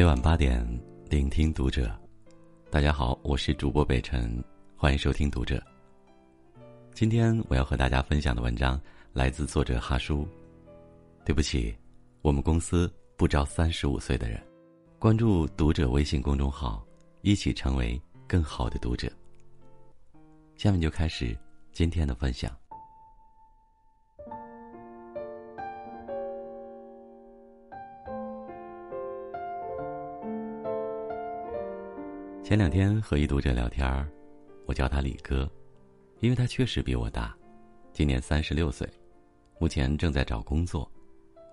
每晚八点，聆听读者。大家好，我是主播北辰，欢迎收听读者。今天我要和大家分享的文章来自作者哈叔。对不起，我们公司不招三十五岁的人。关注读者微信公众号，一起成为更好的读者。下面就开始今天的分享。前两天和一读者聊天儿，我叫他李哥，因为他确实比我大，今年三十六岁，目前正在找工作，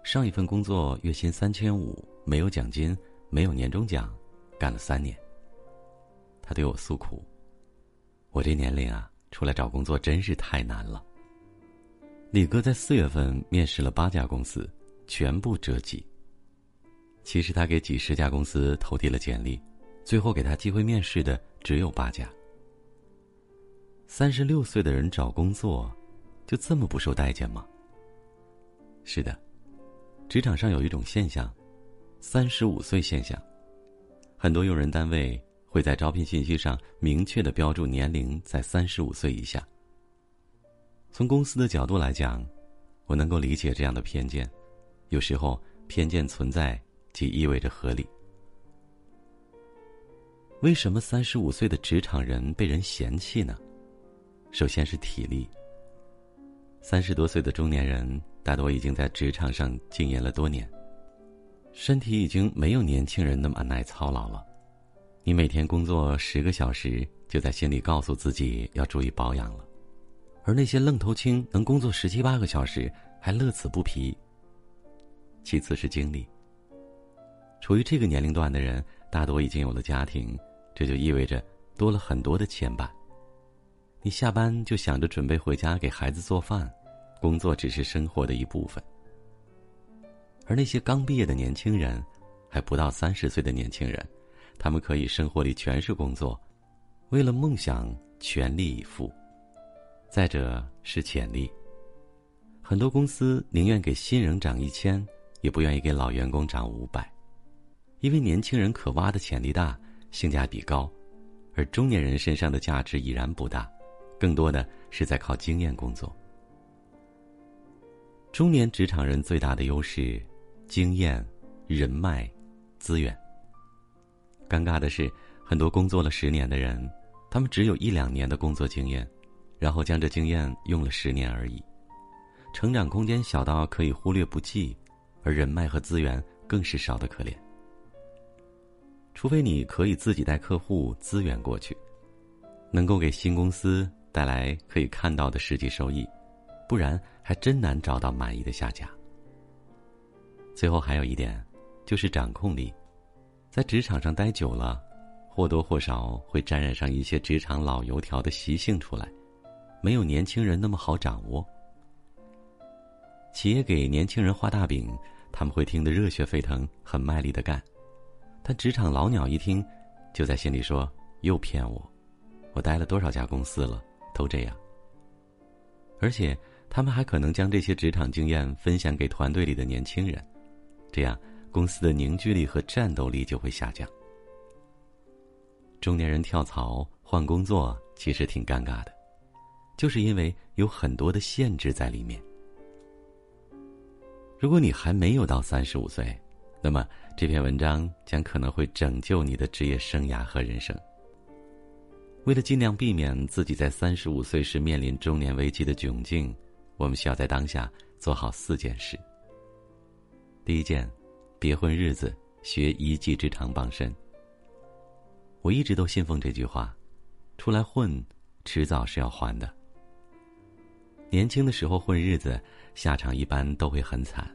上一份工作月薪三千五，没有奖金，没有年终奖，干了三年。他对我诉苦：“我这年龄啊，出来找工作真是太难了。”李哥在四月份面试了八家公司，全部折戟。其实他给几十家公司投递了简历。最后给他机会面试的只有八家。三十六岁的人找工作，就这么不受待见吗？是的，职场上有一种现象，三十五岁现象。很多用人单位会在招聘信息上明确的标注年龄在三十五岁以下。从公司的角度来讲，我能够理解这样的偏见，有时候偏见存在，即意味着合理。为什么三十五岁的职场人被人嫌弃呢？首先是体力。三十多岁的中年人大多已经在职场上经营了多年，身体已经没有年轻人那么耐操劳了。你每天工作十个小时，就在心里告诉自己要注意保养了，而那些愣头青能工作十七八个小时还乐此不疲。其次是精力。处于这个年龄段的人，大多已经有了家庭。这就意味着多了很多的牵绊。你下班就想着准备回家给孩子做饭，工作只是生活的一部分。而那些刚毕业的年轻人，还不到三十岁的年轻人，他们可以生活里全是工作，为了梦想全力以赴。再者是潜力，很多公司宁愿给新人涨一千，也不愿意给老员工涨五百，因为年轻人可挖的潜力大。性价比高，而中年人身上的价值已然不大，更多的是在靠经验工作。中年职场人最大的优势，经验、人脉、资源。尴尬的是，很多工作了十年的人，他们只有一两年的工作经验，然后将这经验用了十年而已，成长空间小到可以忽略不计，而人脉和资源更是少得可怜。除非你可以自己带客户资源过去，能够给新公司带来可以看到的实际收益，不然还真难找到满意的下家。最后还有一点，就是掌控力，在职场上待久了，或多或少会沾染上一些职场老油条的习性出来，没有年轻人那么好掌握。企业给年轻人画大饼，他们会听得热血沸腾，很卖力的干。但职场老鸟一听，就在心里说：“又骗我！我待了多少家公司了，都这样。”而且，他们还可能将这些职场经验分享给团队里的年轻人，这样公司的凝聚力和战斗力就会下降。中年人跳槽换工作其实挺尴尬的，就是因为有很多的限制在里面。如果你还没有到三十五岁，那么，这篇文章将可能会拯救你的职业生涯和人生。为了尽量避免自己在三十五岁时面临中年危机的窘境，我们需要在当下做好四件事。第一件，别混日子，学一技之长傍身。我一直都信奉这句话：出来混，迟早是要还的。年轻的时候混日子，下场一般都会很惨。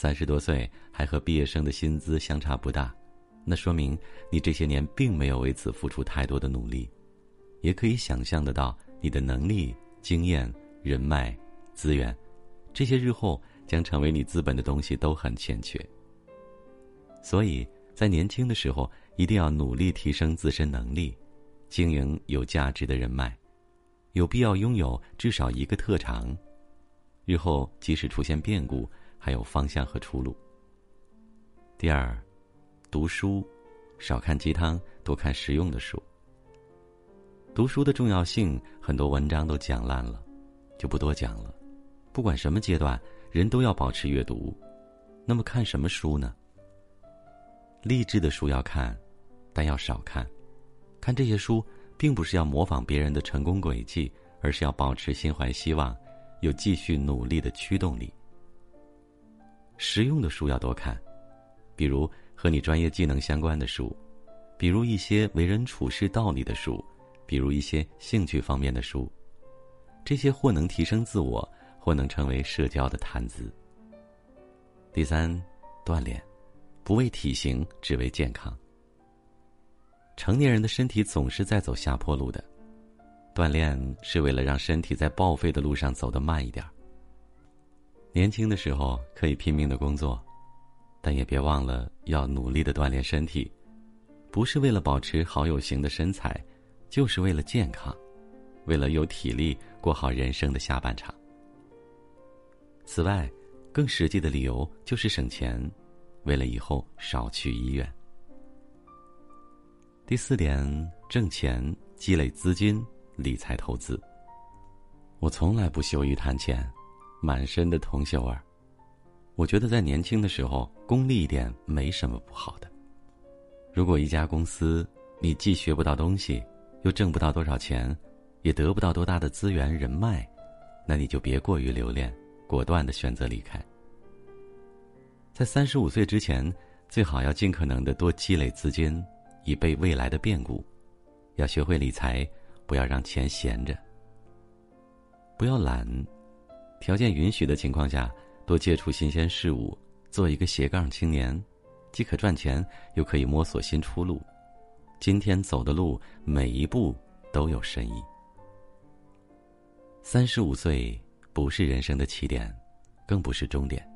三十多岁还和毕业生的薪资相差不大，那说明你这些年并没有为此付出太多的努力，也可以想象得到你的能力、经验、人脉、资源，这些日后将成为你资本的东西都很欠缺。所以在年轻的时候，一定要努力提升自身能力，经营有价值的人脉，有必要拥有至少一个特长，日后即使出现变故。还有方向和出路。第二，读书，少看鸡汤，多看实用的书。读书的重要性，很多文章都讲烂了，就不多讲了。不管什么阶段，人都要保持阅读。那么看什么书呢？励志的书要看，但要少看。看这些书，并不是要模仿别人的成功轨迹，而是要保持心怀希望，有继续努力的驱动力。实用的书要多看，比如和你专业技能相关的书，比如一些为人处事道理的书，比如一些兴趣方面的书。这些或能提升自我，或能成为社交的谈资。第三，锻炼，不为体型，只为健康。成年人的身体总是在走下坡路的，锻炼是为了让身体在报废的路上走得慢一点。年轻的时候可以拼命的工作，但也别忘了要努力的锻炼身体，不是为了保持好有型的身材，就是为了健康，为了有体力过好人生的下半场。此外，更实际的理由就是省钱，为了以后少去医院。第四点，挣钱、积累资金、理财投资。我从来不羞于谈钱。满身的铜锈味儿，我觉得在年轻的时候功利一点没什么不好的。如果一家公司你既学不到东西，又挣不到多少钱，也得不到多大的资源人脉，那你就别过于留恋，果断的选择离开。在三十五岁之前，最好要尽可能的多积累资金，以备未来的变故。要学会理财，不要让钱闲着，不要懒。条件允许的情况下，多接触新鲜事物，做一个斜杠青年，既可赚钱，又可以摸索新出路。今天走的路，每一步都有深意。三十五岁不是人生的起点，更不是终点。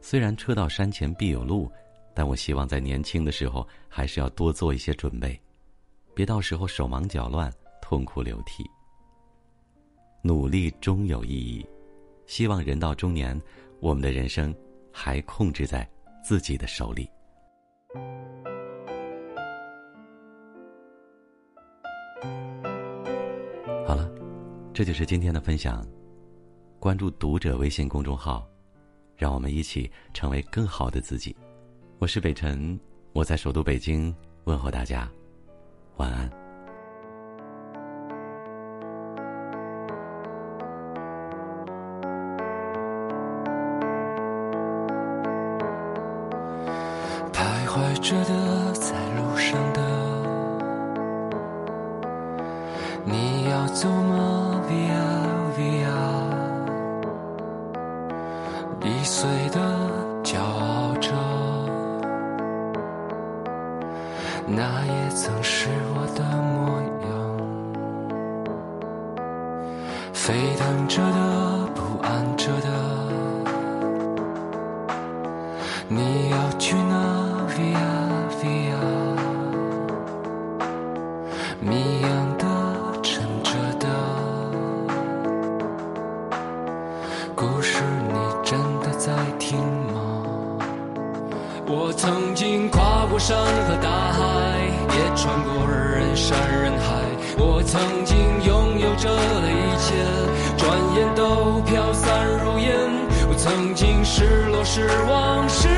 虽然车到山前必有路，但我希望在年轻的时候，还是要多做一些准备，别到时候手忙脚乱，痛哭流涕。努力终有意义。希望人到中年，我们的人生还控制在自己的手里。好了，这就是今天的分享。关注读者微信公众号，让我们一起成为更好的自己。我是北辰，我在首都北京问候大家，晚安。徘徊着的，在路上的，你要走吗？Via Via，易碎的，骄傲着，那也曾是我的模样。沸腾着的，不安着的，你要去哪？？via via，谜样的沉着的，故事你真的在听吗？我曾经跨过山和大海，也穿过人山人海。我曾经拥有着的一切，转眼都飘散如烟。我曾经失落失望失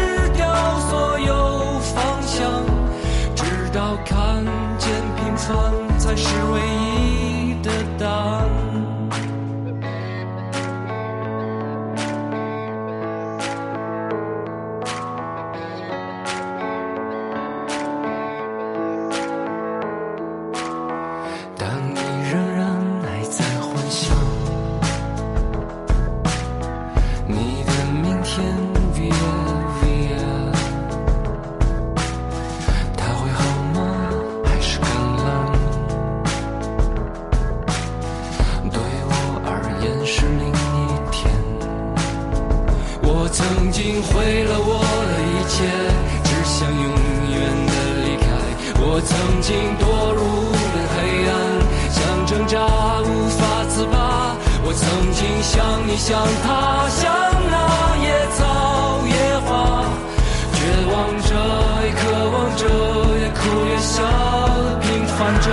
看见平凡才是唯一是另一天，我曾经毁了我的一切，只想永远的离开。我曾经堕入无的黑暗，想挣扎无法自拔。我曾经想你想他，想那野草野花，绝望着，也渴望着，也哭也笑，平凡着。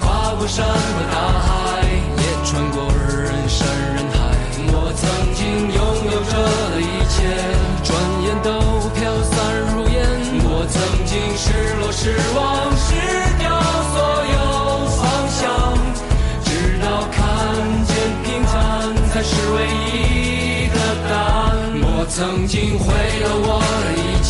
跨过山和大海，也穿过人山人海。我曾经拥有着的一切，转眼都飘散如烟。我曾经失落失望失掉所有方向，直到看见平凡才是唯一的答案。我曾经毁了我的一切。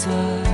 在。